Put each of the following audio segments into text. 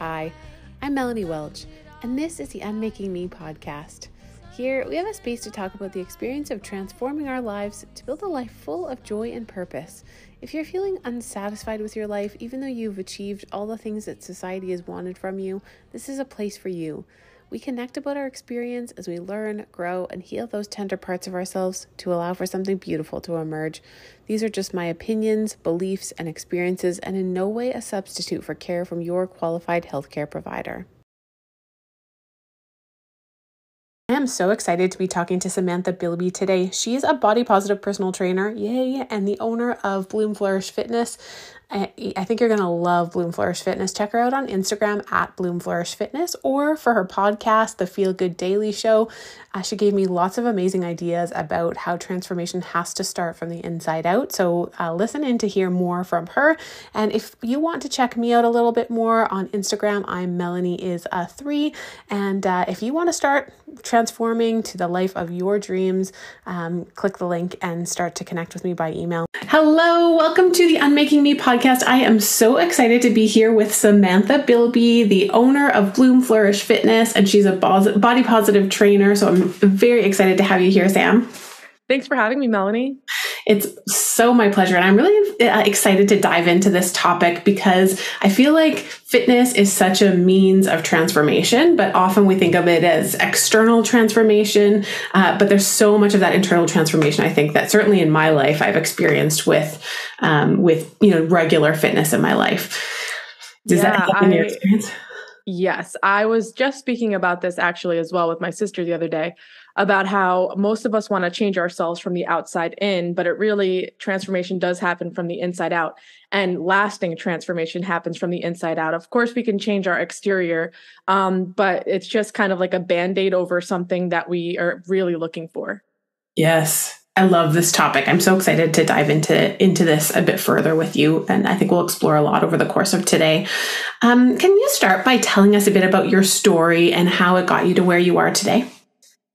Hi, I'm Melanie Welch, and this is the Unmaking Me podcast. Here, we have a space to talk about the experience of transforming our lives to build a life full of joy and purpose. If you're feeling unsatisfied with your life, even though you've achieved all the things that society has wanted from you, this is a place for you. We connect about our experience as we learn, grow, and heal those tender parts of ourselves to allow for something beautiful to emerge. These are just my opinions, beliefs, and experiences, and in no way a substitute for care from your qualified healthcare provider. I am so excited to be talking to Samantha Bilby today. She's a body positive personal trainer, yay, and the owner of Bloom Flourish Fitness. I, think you're going to love Bloom Flourish Fitness. Check her out on Instagram at Bloom Flourish Fitness or for her podcast, The Feel Good Daily Show. Uh, she gave me lots of amazing ideas about how transformation has to start from the inside out. So uh, listen in to hear more from her. And if you want to check me out a little bit more on Instagram, I'm Melanie is a three. And uh, if you want to start transforming to the life of your dreams, um, click the link and start to connect with me by email. Hello, welcome to the Unmaking Me podcast. I am so excited to be here with Samantha Bilby, the owner of Bloom Flourish Fitness, and she's a body positive trainer. So I'm very excited to have you here, Sam. Thanks for having me, Melanie. It's so my pleasure. And I'm really uh, excited to dive into this topic because I feel like fitness is such a means of transformation, but often we think of it as external transformation. Uh, but there's so much of that internal transformation, I think, that certainly in my life I've experienced with, um, with, you know, regular fitness in my life. Does yeah, that happen in your experience? Yes, I was just speaking about this actually as well with my sister the other day about how most of us want to change ourselves from the outside in, but it really transformation does happen from the inside out. And lasting transformation happens from the inside out. Of course, we can change our exterior, um, but it's just kind of like a band aid over something that we are really looking for. Yes. I love this topic. I'm so excited to dive into into this a bit further with you, and I think we'll explore a lot over the course of today. Um, can you start by telling us a bit about your story and how it got you to where you are today?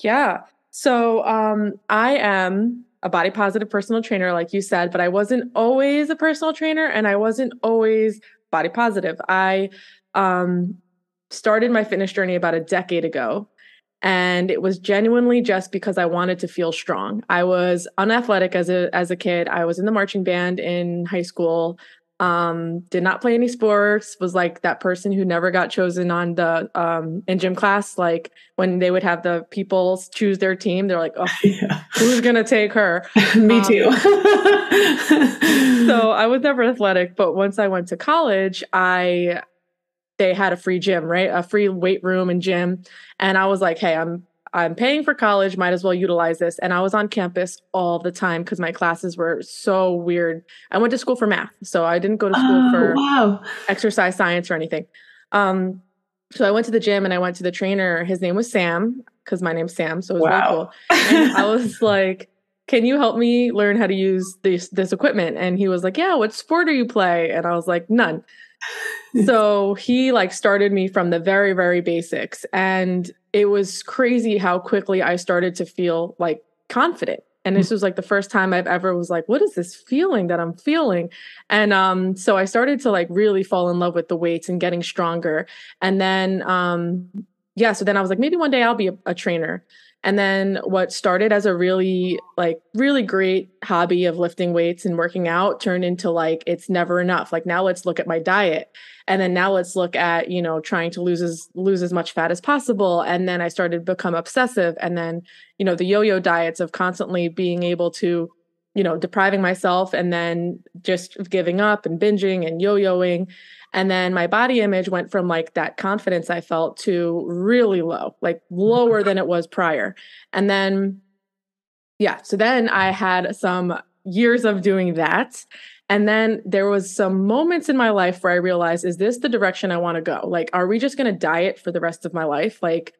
Yeah. So um, I am a body positive personal trainer, like you said, but I wasn't always a personal trainer and I wasn't always body positive. I um, started my fitness journey about a decade ago. And it was genuinely just because I wanted to feel strong. I was unathletic as a as a kid. I was in the marching band in high school um did not play any sports was like that person who never got chosen on the um in gym class like when they would have the people choose their team they're like oh yeah. who's gonna take her me um, too so i was never athletic but once i went to college i they had a free gym right a free weight room and gym and i was like hey i'm I'm paying for college, might as well utilize this. And I was on campus all the time because my classes were so weird. I went to school for math, so I didn't go to school oh, for wow. exercise science or anything. Um, so I went to the gym and I went to the trainer. His name was Sam because my name's Sam, so it was wow. cool. And I was like, "Can you help me learn how to use this this equipment?" And he was like, "Yeah, what sport do you play?" And I was like, "None." so he like started me from the very very basics and it was crazy how quickly I started to feel like confident. And this was like the first time I've ever was like, what is this feeling that I'm feeling? And um, so I started to like really fall in love with the weights and getting stronger. And then um, yeah, so then I was like, maybe one day I'll be a, a trainer. And then what started as a really like really great hobby of lifting weights and working out turned into like it's never enough. Like now let's look at my diet. And then now let's look at, you know, trying to lose as lose as much fat as possible. And then I started to become obsessive. And then, you know, the yo-yo diets of constantly being able to you know, depriving myself and then just giving up and binging and yo-yoing. And then my body image went from like that confidence I felt to really low, like lower than it was prior. And then, yeah, so then I had some years of doing that. And then there was some moments in my life where I realized, is this the direction I want to go? Like, are we just going to diet for the rest of my life? Like,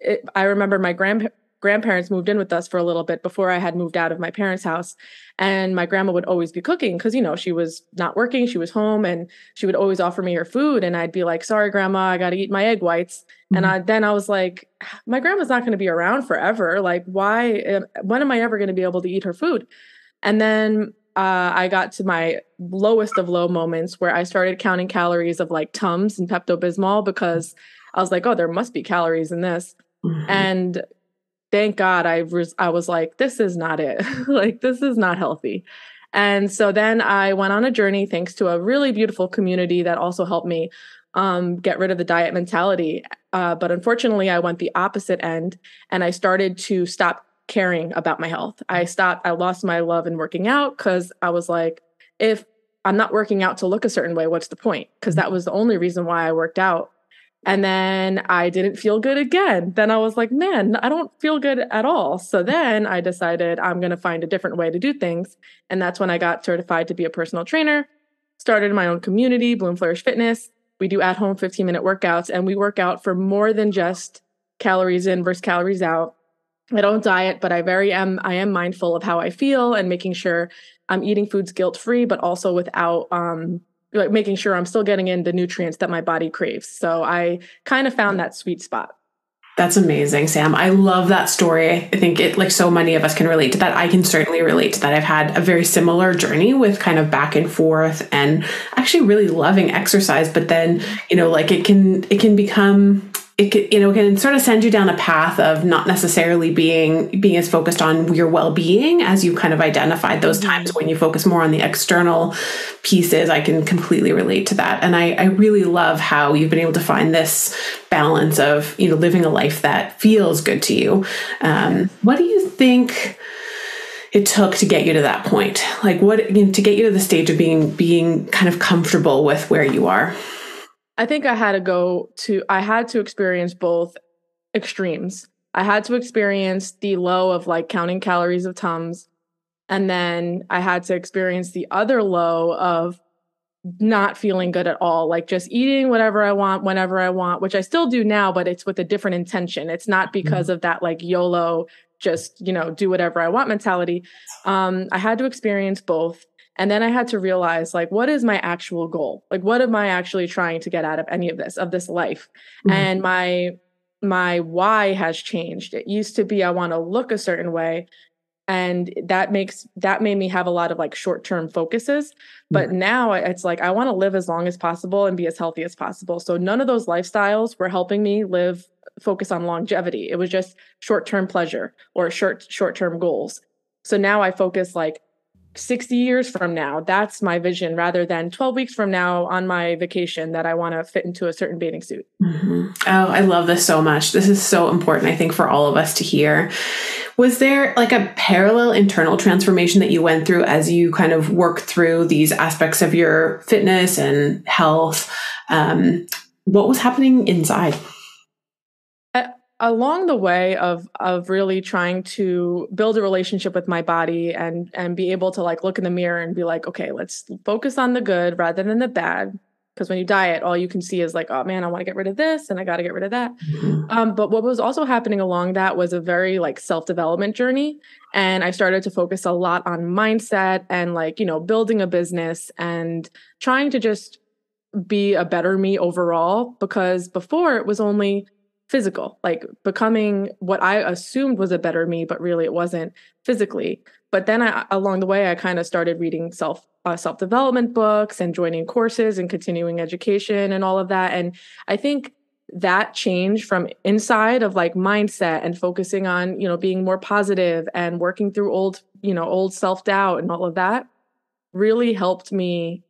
it, I remember my grand grandparents moved in with us for a little bit before I had moved out of my parents' house. And my grandma would always be cooking because, you know, she was not working, she was home, and she would always offer me her food. And I'd be like, sorry, grandma, I got to eat my egg whites. Mm-hmm. And I, then I was like, my grandma's not going to be around forever. Like, why, when am I ever going to be able to eat her food? And then uh, I got to my lowest of low moments where I started counting calories of like Tums and Pepto Bismol because I was like, oh, there must be calories in this. Mm-hmm. And thank God I was I was like, this is not it. like this is not healthy. And so then I went on a journey thanks to a really beautiful community that also helped me um, get rid of the diet mentality. Uh, but unfortunately, I went the opposite end and I started to stop caring about my health. I stopped, I lost my love in working out because I was like, if I'm not working out to look a certain way, what's the point? Because that was the only reason why I worked out. And then I didn't feel good again. Then I was like, man, I don't feel good at all. So then I decided I'm going to find a different way to do things. And that's when I got certified to be a personal trainer, started my own community, Bloom Flourish Fitness. We do at home 15 minute workouts and we work out for more than just calories in versus calories out. I don't diet, but I very am I am mindful of how I feel and making sure I'm eating foods guilt free, but also without um like making sure I'm still getting in the nutrients that my body craves. So I kind of found mm. that sweet spot. That's amazing, Sam. I love that story. I think it like so many of us can relate to that. I can certainly relate to that. I've had a very similar journey with kind of back and forth and actually really loving exercise, but then, mm. you know, like it can it can become it can, you know can sort of send you down a path of not necessarily being being as focused on your well-being as you kind of identified those mm-hmm. times when you focus more on the external pieces. I can completely relate to that. And I, I really love how you've been able to find this balance of you know living a life that feels good to you. Um, what do you think it took to get you to that point? Like what you know, to get you to the stage of being being kind of comfortable with where you are I think I had to go to, I had to experience both extremes. I had to experience the low of like counting calories of Tums. And then I had to experience the other low of not feeling good at all, like just eating whatever I want, whenever I want, which I still do now, but it's with a different intention. It's not because mm-hmm. of that like YOLO, just, you know, do whatever I want mentality. Um, I had to experience both. And then I had to realize, like, what is my actual goal? Like, what am I actually trying to get out of any of this, of this life? Mm-hmm. And my my why has changed. It used to be I want to look a certain way. And that makes that made me have a lot of like short-term focuses. But mm-hmm. now it's like I want to live as long as possible and be as healthy as possible. So none of those lifestyles were helping me live focus on longevity. It was just short-term pleasure or short short-term goals. So now I focus like 60 years from now. That's my vision rather than 12 weeks from now on my vacation that i want to fit into a certain bathing suit. Mm-hmm. oh i love this so much. This is so important i think for all of us to hear. Was there like a parallel internal transformation that you went through as you kind of worked through these aspects of your fitness and health? Um, what was happening inside along the way of of really trying to build a relationship with my body and and be able to like look in the mirror and be like okay let's focus on the good rather than the bad because when you diet all you can see is like oh man i want to get rid of this and i got to get rid of that mm-hmm. um, but what was also happening along that was a very like self-development journey and i started to focus a lot on mindset and like you know building a business and trying to just be a better me overall because before it was only physical, like becoming what I assumed was a better me, but really it wasn't physically. But then I, along the way, I kind of started reading self uh, self development books and joining courses and continuing education and all of that. And I think that change from inside of like mindset and focusing on you know being more positive and working through old you know old self doubt and all of that really helped me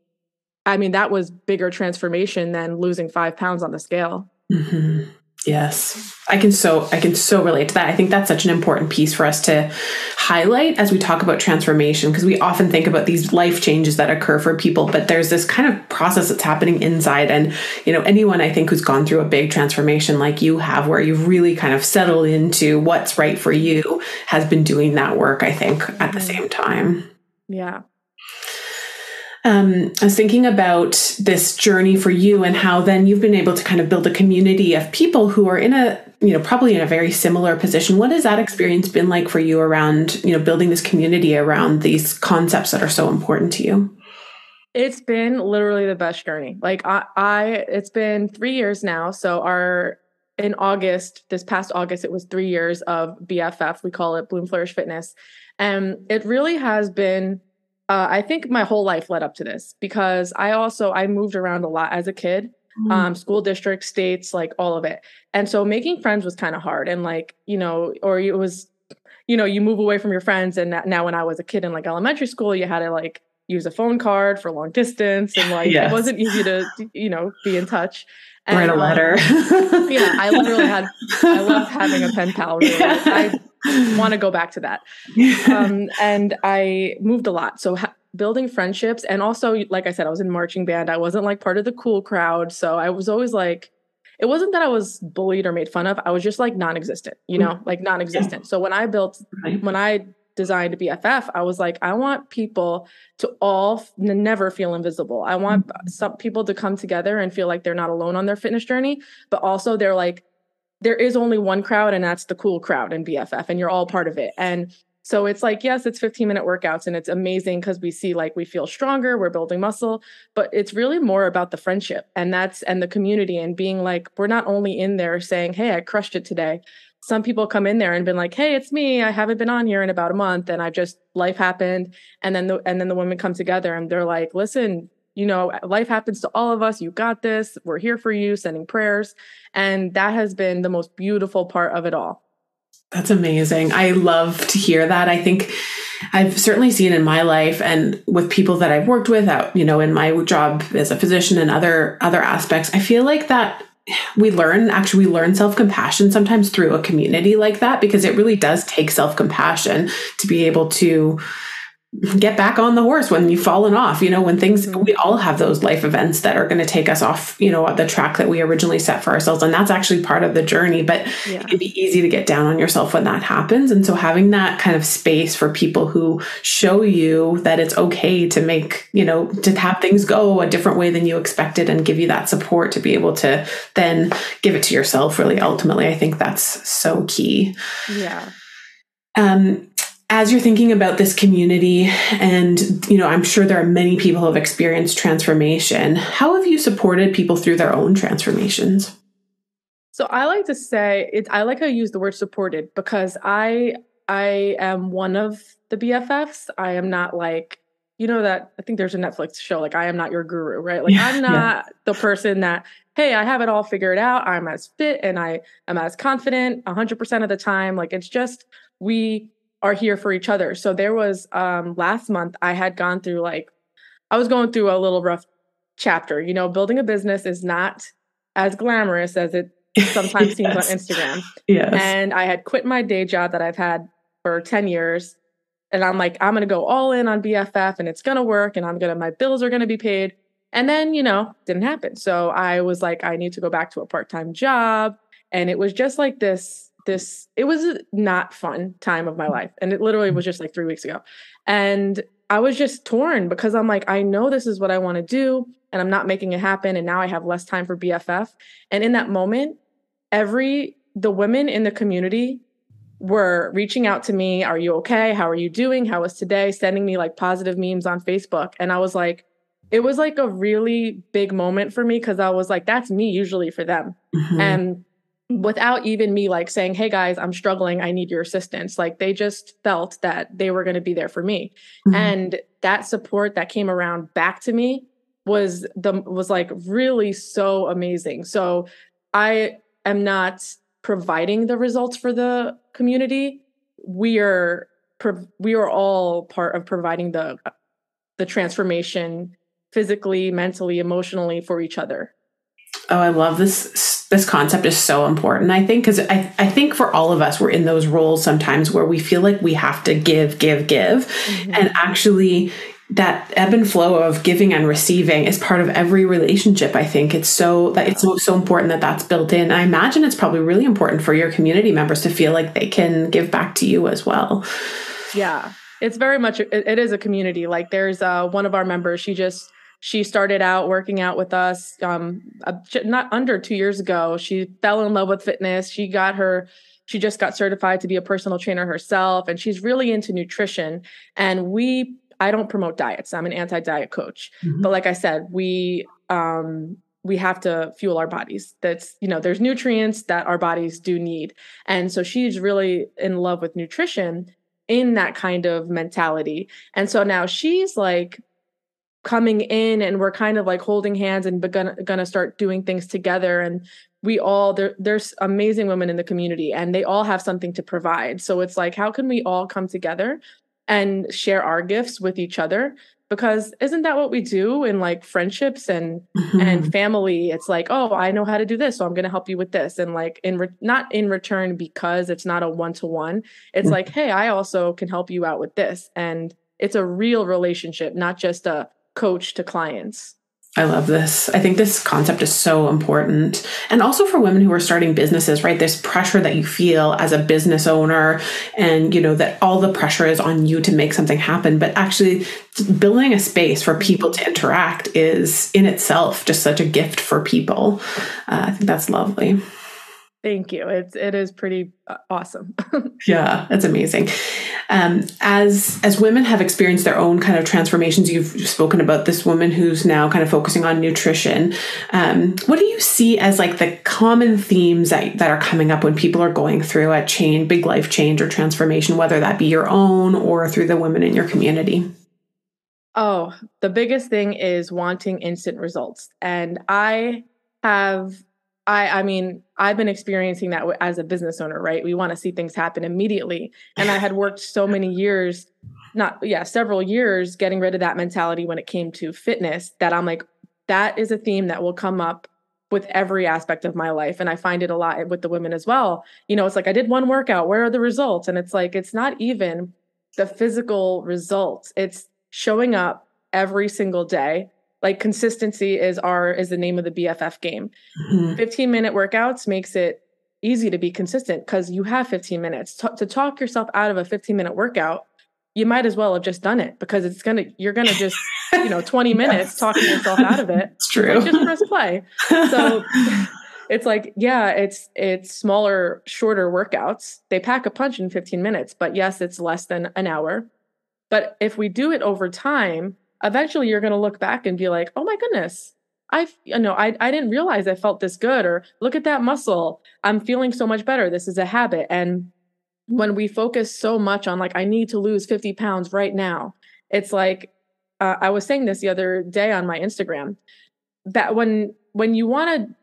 i mean that was bigger transformation than losing five pounds on the scale mm-hmm. Yes. I can so I can so relate to that. I think that's such an important piece for us to highlight as we talk about transformation because we often think about these life changes that occur for people, but there's this kind of process that's happening inside and you know anyone I think who's gone through a big transformation like you have where you've really kind of settled into what's right for you has been doing that work I think at the mm-hmm. same time. Yeah. Um, I was thinking about this journey for you and how then you've been able to kind of build a community of people who are in a, you know, probably in a very similar position. What has that experience been like for you around, you know, building this community around these concepts that are so important to you? It's been literally the best journey. Like I, I it's been three years now. So our in August, this past August, it was three years of BFF. We call it Bloom Flourish Fitness. And it really has been uh, I think my whole life led up to this because I also I moved around a lot as a kid, mm. um, school districts, states, like all of it, and so making friends was kind of hard. And like you know, or it was, you know, you move away from your friends. And now when I was a kid in like elementary school, you had to like use a phone card for long distance, and like yes. it wasn't easy to you know be in touch. And, Write a um, letter. Um, yeah, I literally had. I loved having a pen pal. Really. Yeah. I want to go back to that. Um, and I moved a lot. So ha- building friendships and also like I said I was in marching band. I wasn't like part of the cool crowd, so I was always like it wasn't that I was bullied or made fun of. I was just like non-existent, you know, like non-existent. Yeah. So when I built when I designed BFF, I was like, I want people to all f- never feel invisible. I want mm-hmm. some people to come together and feel like they're not alone on their fitness journey, but also they're like there is only one crowd and that's the cool crowd in BFF and you're all part of it. And so it's like, yes, it's 15 minute workouts and it's amazing because we see like we feel stronger, we're building muscle, but it's really more about the friendship and that's and the community and being like, we're not only in there saying, hey, I crushed it today. Some people come in there and been like, hey, it's me. I haven't been on here in about a month and I've just life happened. And then the and then the women come together and they're like, listen, you know, life happens to all of us. You got this. We're here for you, sending prayers. And that has been the most beautiful part of it all. That's amazing. I love to hear that. I think I've certainly seen in my life and with people that I've worked with out, you know, in my job as a physician and other other aspects, I feel like that we learn actually we learn self-compassion sometimes through a community like that because it really does take self-compassion to be able to get back on the horse when you've fallen off you know when things mm-hmm. we all have those life events that are going to take us off you know the track that we originally set for ourselves and that's actually part of the journey but yeah. it can be easy to get down on yourself when that happens and so having that kind of space for people who show you that it's okay to make you know to have things go a different way than you expected and give you that support to be able to then give it to yourself really ultimately i think that's so key yeah um as you're thinking about this community and you know i'm sure there are many people who have experienced transformation how have you supported people through their own transformations? So i like to say it i like how you use the word supported because i i am one of the bffs i am not like you know that i think there's a netflix show like i am not your guru right? Like yeah, i'm not yeah. the person that hey i have it all figured out. I'm as fit and i am as confident 100% of the time. Like it's just we are here for each other. So there was um last month I had gone through like I was going through a little rough chapter. You know, building a business is not as glamorous as it sometimes yes. seems on Instagram. Yes. And I had quit my day job that I've had for 10 years. And I'm like, I'm gonna go all in on BFF and it's gonna work and I'm gonna my bills are gonna be paid. And then, you know, didn't happen. So I was like, I need to go back to a part-time job. And it was just like this this it was not fun time of my life and it literally was just like 3 weeks ago. And I was just torn because I'm like I know this is what I want to do and I'm not making it happen and now I have less time for BFF and in that moment every the women in the community were reaching out to me are you okay? How are you doing? How was today? sending me like positive memes on Facebook. And I was like it was like a really big moment for me because I was like, that's me usually for them. Mm-hmm. And without even me like saying, Hey guys, I'm struggling. I need your assistance. Like they just felt that they were going to be there for me. Mm-hmm. And that support that came around back to me was the was like really so amazing. So I am not providing the results for the community. We are we are all part of providing the the transformation physically, mentally, emotionally for each other. Oh, I love this. This concept is so important, I think, because I, I think for all of us, we're in those roles sometimes where we feel like we have to give, give, give. Mm-hmm. And actually, that ebb and flow of giving and receiving is part of every relationship i think it's so that it's so, so important that that's built in i imagine it's probably really important for your community members to feel like they can give back to you as well yeah it's very much it, it is a community like there's uh, one of our members she just she started out working out with us um, not under two years ago. She fell in love with fitness. She got her, she just got certified to be a personal trainer herself, and she's really into nutrition. And we, I don't promote diets. I'm an anti-diet coach, mm-hmm. but like I said, we um, we have to fuel our bodies. That's you know, there's nutrients that our bodies do need, and so she's really in love with nutrition in that kind of mentality. And so now she's like coming in and we're kind of like holding hands and gonna, gonna start doing things together. And we all there, there's amazing women in the community and they all have something to provide. So it's like how can we all come together and share our gifts with each other? Because isn't that what we do in like friendships and mm-hmm. and family? It's like oh i know how to do this so i'm going to help you with this. And like in re- not in return because it's not a one to one it's mm-hmm. like hey i also can help you out with this. And it's a real relationship not just a coach to clients I love this. I think this concept is so important. And also for women who are starting businesses, right? This pressure that you feel as a business owner and, you know, that all the pressure is on you to make something happen. But actually, building a space for people to interact is in itself just such a gift for people. Uh, I think that's lovely. Thank you. It's it is pretty uh, awesome. yeah, that's amazing. Um, as as women have experienced their own kind of transformations, you've spoken about this woman who's now kind of focusing on nutrition. Um, what do you see as like the common themes that that are coming up when people are going through a change, big life change or transformation, whether that be your own or through the women in your community? Oh, the biggest thing is wanting instant results, and I have I I mean, I've been experiencing that as a business owner, right? We want to see things happen immediately. And I had worked so many years, not yeah, several years getting rid of that mentality when it came to fitness that I'm like that is a theme that will come up with every aspect of my life and I find it a lot with the women as well. You know, it's like I did one workout, where are the results? And it's like it's not even the physical results. It's showing up every single day like consistency is our is the name of the BFF game. Mm-hmm. 15 minute workouts makes it easy to be consistent because you have 15 minutes T- to talk yourself out of a 15 minute workout you might as well have just done it because it's gonna you're gonna just you know 20 minutes yes. talking yourself out of it it's true like just press play so it's like yeah it's it's smaller shorter workouts they pack a punch in 15 minutes but yes it's less than an hour but if we do it over time eventually you're going to look back and be like, oh my goodness, I you know I I didn't realize I felt this good or look at that muscle. I'm feeling so much better. This is a habit. And when we focus so much on like I need to lose 50 pounds right now, it's like uh, I was saying this the other day on my Instagram that when when you want to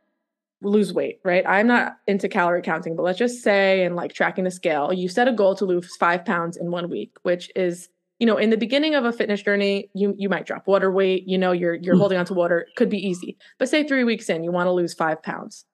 lose weight, right? I'm not into calorie counting, but let's just say and like tracking the scale, you set a goal to lose 5 pounds in 1 week, which is you know in the beginning of a fitness journey you you might drop water weight you know you're you're mm. holding on to water could be easy. But say three weeks in you want to lose five pounds.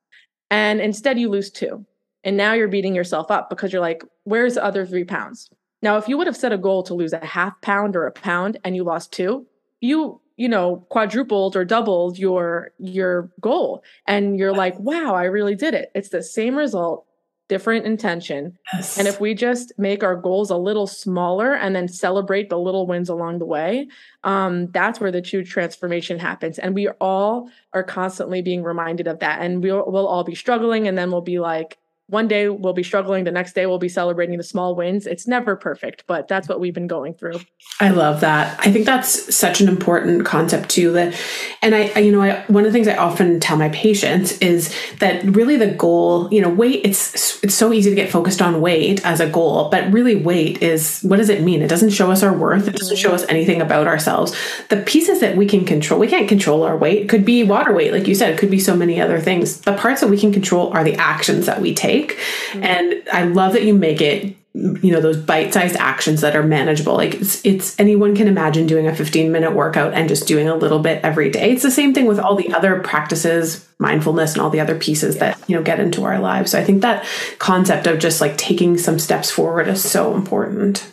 And instead you lose two. And now you're beating yourself up because you're like where's the other three pounds? Now if you would have set a goal to lose a half pound or a pound and you lost two you you know quadrupled or doubled your your goal. And you're like wow i really did it. It's the same result different intention. Yes. And if we just make our goals a little smaller and then celebrate the little wins along the way, um, that's where the true transformation happens. And we all are constantly being reminded of that. And we'll, we'll all be struggling, and then we'll be like, one day we'll be struggling the next day we'll be celebrating the small wins. It's never perfect but that's what we've been going through. I love that. I think that's such an important concept too that and i, I you know I, one of the things i often tell my patients is that really the goal you know weight it's it's so easy to get focused on weight as a goal but really weight is what does it mean? It doesn't show us our worth. It doesn't show us mm-hmm. anything about ourselves. The pieces that we can control we can't control our weight. It could be water weight like you said it could be so many other things. The parts that we can control are the actions that we take take. Mm-hmm. And I love that you make it you know those bite-sized actions that are manageable like it's, it's anyone can imagine doing a 15 minute workout and just doing a little bit every day it's the same thing with all the other practices mindfulness and all the other pieces that you know get into our lives so i think that concept of just like taking some steps forward is so important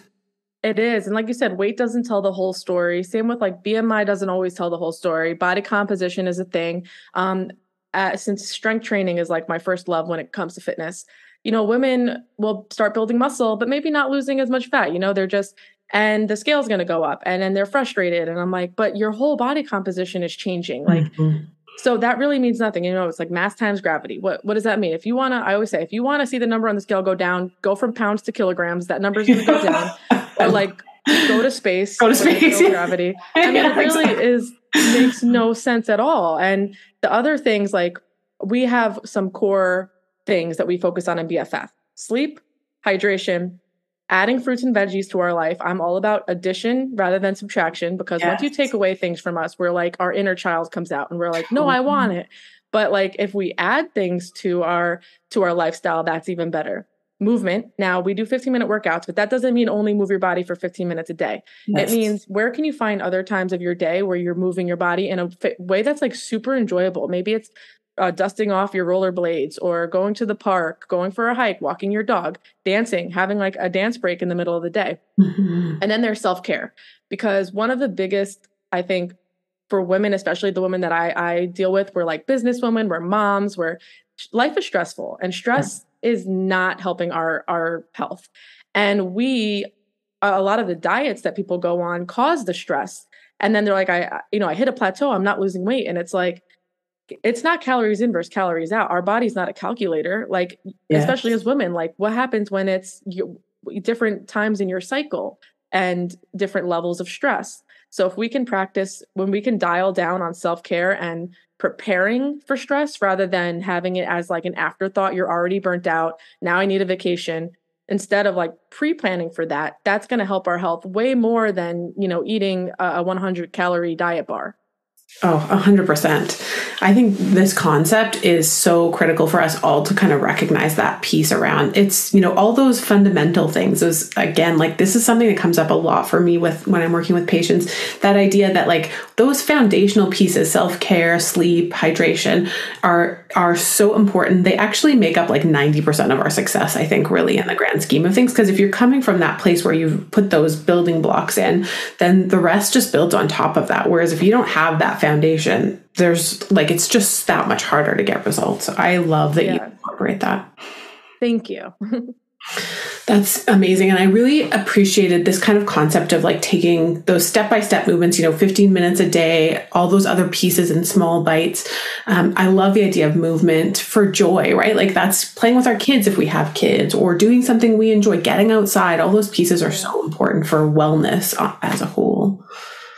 it is. And like you said, weight doesn't tell the whole story. Same with like BMI doesn't always tell the whole story. Body composition is a thing. Um, uh, since strength training is like my first love when it comes to fitness, you know, women will start building muscle, but maybe not losing as much fat. You know, they're just, and the scale's going to go up and then they're frustrated. And I'm like, but your whole body composition is changing. Like, mm-hmm. so that really means nothing. You know, it's like mass times gravity. What, what does that mean? If you want to, I always say, if you want to see the number on the scale go down, go from pounds to kilograms, that number's going to go down. or like, go to space. Go to space. No gravity. I mean, yeah, it really exactly. is makes no sense at all. And the other things like we have some core things that we focus on in BFF sleep, hydration, adding fruits and veggies to our life. I'm all about addition rather than subtraction because yes. once you take away things from us, we're like our inner child comes out and we're like, no, I want it. But like if we add things to our to our lifestyle, that's even better. Movement. Now we do 15 minute workouts, but that doesn't mean only move your body for 15 minutes a day. Yes. It means where can you find other times of your day where you're moving your body in a way that's like super enjoyable? Maybe it's uh, dusting off your rollerblades or going to the park, going for a hike, walking your dog, dancing, having like a dance break in the middle of the day. Mm-hmm. And then there's self care. Because one of the biggest, I think, for women, especially the women that I, I deal with, we're like businesswomen, we're moms, we're life is stressful and stress. Is not helping our our health. And we a lot of the diets that people go on cause the stress. And then they're like, I, you know, I hit a plateau, I'm not losing weight. And it's like, it's not calories in versus calories out. Our body's not a calculator. Like, yes. especially as women, like what happens when it's you, different times in your cycle and different levels of stress. So if we can practice, when we can dial down on self care and preparing for stress rather than having it as like an afterthought, you're already burnt out. Now I need a vacation. Instead of like pre planning for that, that's going to help our health way more than, you know, eating a 100 calorie diet bar. Oh, 100%. I think this concept is so critical for us all to kind of recognize that piece around. It's, you know, all those fundamental things. Those again, like this is something that comes up a lot for me with when I'm working with patients, that idea that like those foundational pieces, self-care, sleep, hydration are are so important. They actually make up like 90% of our success, I think, really in the grand scheme of things because if you're coming from that place where you've put those building blocks in, then the rest just builds on top of that. Whereas if you don't have that foundation, there's like it's just that much harder to get results. I love that yeah. you incorporate that. Thank you. That's amazing. And I really appreciated this kind of concept of like taking those step by step movements, you know, 15 minutes a day, all those other pieces in small bites. Um, I love the idea of movement for joy, right? Like that's playing with our kids if we have kids or doing something we enjoy, getting outside. All those pieces are so important for wellness uh, as a whole.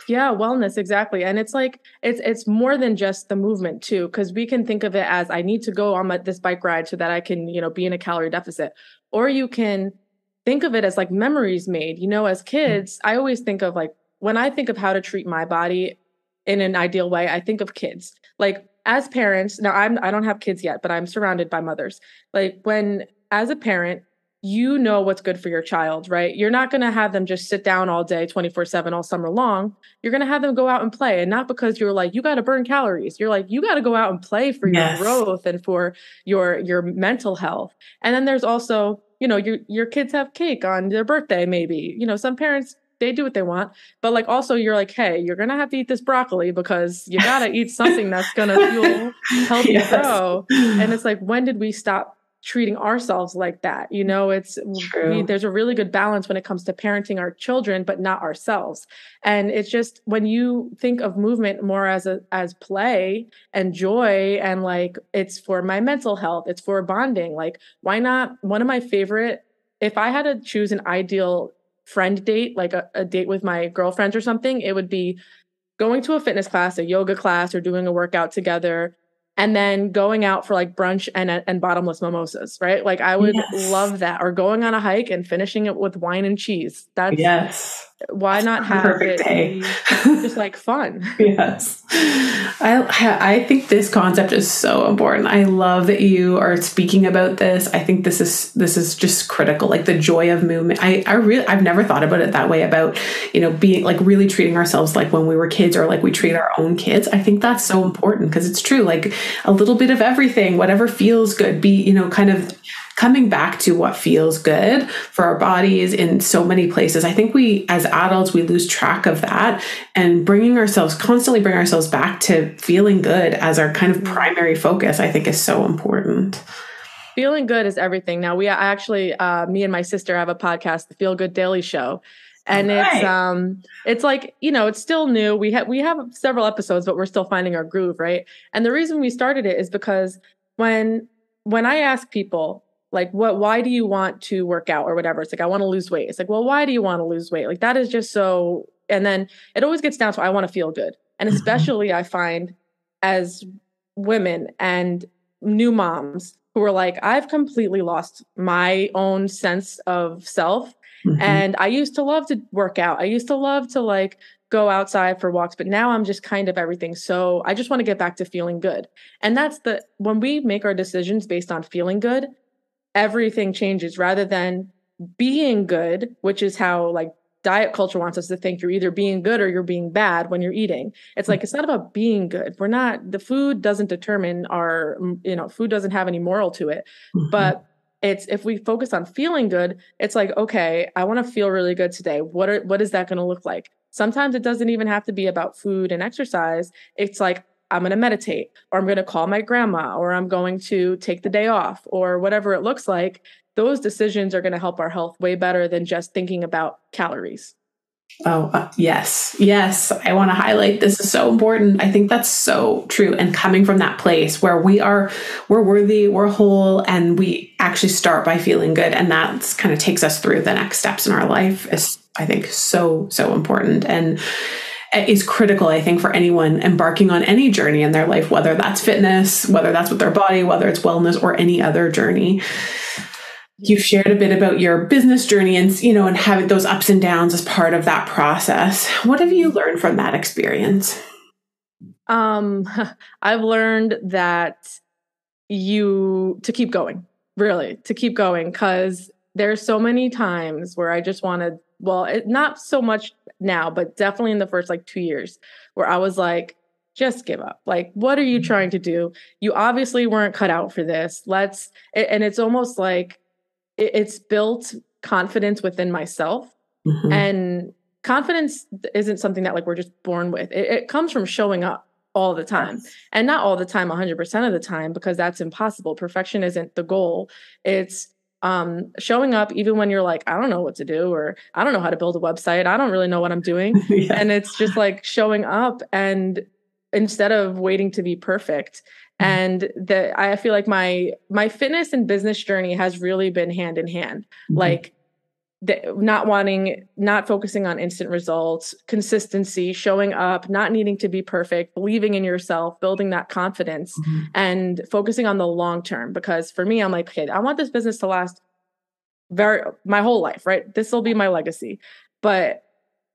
Yeah, wellness exactly. And it's like it's it's more than just the movement too because we can think of it as I need to go on my, this bike ride so that I can, you know, be in a calorie deficit. Or you can think of it as like memories made. You know, as mm. kids, I always think of like when I think of how to treat my body in an ideal way, I think of kids. Like as parents, now I'm I don't have kids yet, but I'm surrounded by mothers. Like when as a parent, you know what's good for your child, right? You're not going to have them just sit down all day, 24 7, all summer long. You're going to have them go out and play. And not because you're like, you got to burn calories. You're like, you got to go out and play for yes. your growth and for your, your mental health. And then there's also, you know, your, your kids have cake on their birthday, maybe. You know, some parents, they do what they want. But like, also, you're like, hey, you're going to have to eat this broccoli because you got to eat something that's going to fuel, help yes. you grow. And it's like, when did we stop treating ourselves like that you know? It's we, there's a really good balance when it comes to parenting our children but not ourselves. And it's just when you think of movement more as a as play and joy and like it's for my mental health it's for bonding like why not? One of my favorite if i had to choose an ideal friend date like a, a date with my girlfriends or something it would be going to a fitness class a yoga class or doing a workout together and then going out for like brunch and uh, and bottomless mimosas, right? Like I would yes. love that, or going on a hike and finishing it with wine and cheese. That's yes. Why not have a Perfect day. just like fun? yes, I I think this concept is so important. I love that you are speaking about this. I think this is this is just critical, like the joy of movement. I I really I've never thought about it that way about you know being like really treating ourselves like when we were kids or like we treat our own kids. I think that's so important because it's true. Like a little bit of everything, whatever feels good. Be you know kind of coming back to what feels good for our bodies in so many places. I think we, as adults, we lose track of that and bringing ourselves, constantly bring ourselves back to feeling good as our kind of primary focus, I think is so important. Feeling good is everything. Now, we actually, uh, me and my sister have a podcast, the Feel Good Daily Show and right. it's um it's like you know it's still new we have we have several episodes but we're still finding our groove right and the reason we started it is because when when i ask people like what why do you want to work out or whatever it's like i want to lose weight it's like well why do you want to lose weight like that is just so and then it always gets down to i want to feel good and mm-hmm. especially i find as women and new moms who are like, I've completely lost my own sense of self. Mm-hmm. And I used to love to work out. I used to love to like go outside for walks, but now I'm just kind of everything. So I just want to get back to feeling good. And that's the when we make our decisions based on feeling good, everything changes rather than being good, which is how like diet culture wants us to think you're either being good or you're being bad when you're eating. It's like it's not about being good. We're not the food doesn't determine our you know, food doesn't have any moral to it. Mm-hmm. But it's if we focus on feeling good, it's like, okay, I want to feel really good today. What are what is that going to look like? Sometimes it doesn't even have to be about food and exercise. It's like I'm going to meditate or I'm going to call my grandma or I'm going to take the day off or whatever it looks like those decisions are going to help our health way better than just thinking about calories. Oh, uh, yes. Yes. I want to highlight this is so important. I think that's so true. And coming from that place where we are, we're worthy, we're whole, and we actually start by feeling good. And that kind of takes us through the next steps in our life is, I think, so, so important. And is critical, I think, for anyone embarking on any journey in their life, whether that's fitness, whether that's with their body, whether it's wellness, or any other journey. You've shared a bit about your business journey and you know and having those ups and downs as part of that process. What have you learned from that experience? Um i've learned that you to keep going really to keep going because there's so many times where i just wanted well it, not so much now but definitely in the first like two years where i was like just give up. Like, what are you mm-hmm. trying to do? You obviously weren't cut out for this. Let's, and it's almost like it's built confidence within myself mm-hmm. and confidence isn't something that like we're just born with it, it comes from showing up all the time yes. and not all the time 100% of the time because that's impossible perfection isn't the goal it's um showing up even when you're like i don't know what to do or i don't know how to build a website i don't really know what i'm doing yeah. and it's just like showing up and instead of waiting to be perfect Mm-hmm. and that i feel like my my fitness and business journey has really been hand in hand mm-hmm. like the, not wanting not focusing on instant results consistency showing up not needing to be perfect believing in yourself building that confidence mm-hmm. and focusing on the long term because for me i'm like okay i want this business to last very my whole life right this will be my legacy but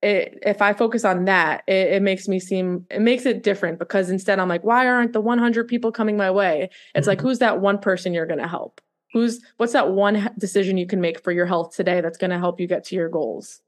it, if I focus on that, it, it, makes me seem, it makes it different because instead I'm like, why aren't the 100 people coming my way? It's mm-hmm. like, who's that one person you're going to help? Who's, what's that one decision you can make for your health today that's going to help you get to your goals?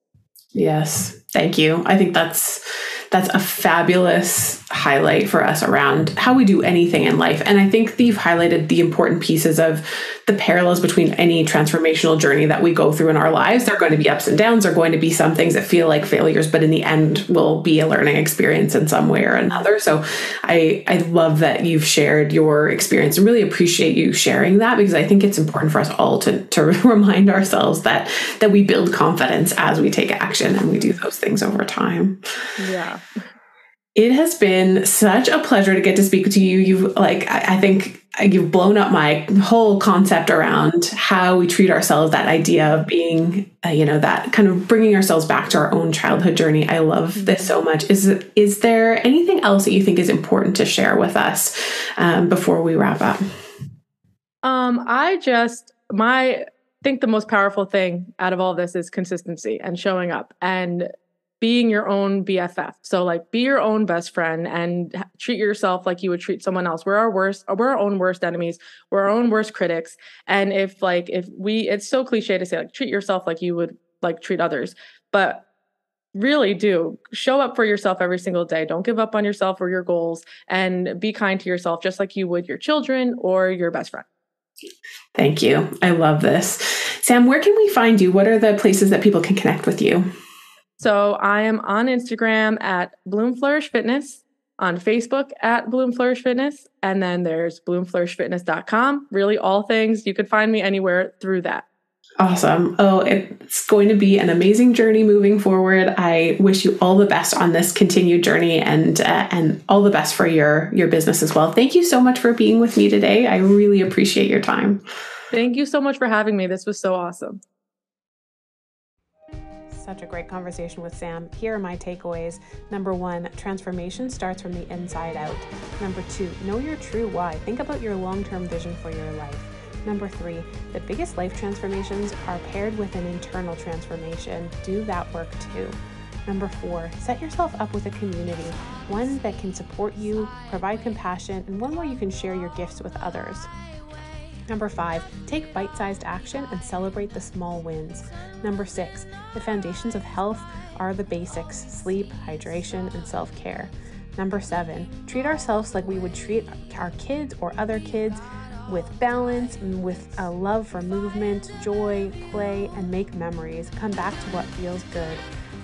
Yes, thank you. I think that's that's a fabulous highlight for us around how we do anything in life. And I think you've highlighted the important pieces of the parallels between any transformational journey that we go through in our lives. There are going to be ups and downs, there are going to be some things that feel like failures, but in the end will be a learning experience in some way or another. So I I love that you've shared your experience and really appreciate you sharing that because I think it's important for us all to to remind ourselves that that we build confidence as we take action and we do those things over time. Yeah. It has been such a pleasure to get to speak to you. You've like I, I think you've blown up my whole concept around how we treat ourselves. That idea of being, uh, you know, that kind of bringing ourselves back to our own childhood journey. I love this so much. Is is there anything else that you think is important to share with us um, before we wrap up? Um, I just my think the most powerful thing out of all this is consistency and showing up and being your own BFF. So like be your own best friend and treat yourself like you would treat someone else. We're our worst, we're our own worst enemies. We're our own worst critics. And if like if we it's so cliche to say like treat yourself like you would like treat others. But really do show up for yourself every single day. Don't give up on yourself or your goals and be kind to yourself just like you would your children or your best friend. Thank you. I love this. Sam, where can we find you? What are the places that people can connect with you? So I am on Instagram at Bloom Flourish Fitness, on Facebook at Bloom Flourish Fitness, and then there's bloomflourishfitness.com. Really, all things you could find me anywhere through that. Awesome. Oh, it's going to be an amazing journey moving forward. I wish you all the best on this continued journey and uh, and all the best for your your business as well. Thank you so much for being with me today. I really appreciate your time. Thank you so much for having me. This was so awesome such a great conversation with Sam. Here are my takeaways. Number one, transformation starts from the inside out. Number two, know your true why. Think about your long term vision for your life. Number three, the biggest life transformations are paired with an internal transformation. Do that work too. Number four, set yourself up with a community, one that can support you, provide compassion, and one where you can share your gifts with others. Number five, take bite sized action and celebrate the small wins. Number six, the foundations of health are the basics sleep, hydration, and self care. Number seven, treat ourselves like we would treat our kids or other kids with balance and with a love for movement, joy, play, and make memories. Come back to what feels good.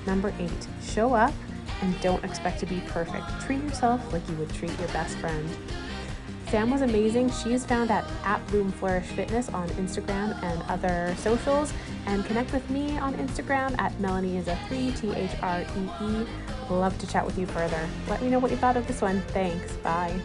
Number eight, show up and don't expect to be perfect. Treat yourself like you would treat your best friend. Sam was amazing. She is found at, at Bloom Flourish Fitness on Instagram and other socials. And connect with me on Instagram at Melanie is a three T H R E E. Love to chat with you further. Let me know what you thought of this one. Thanks. Bye.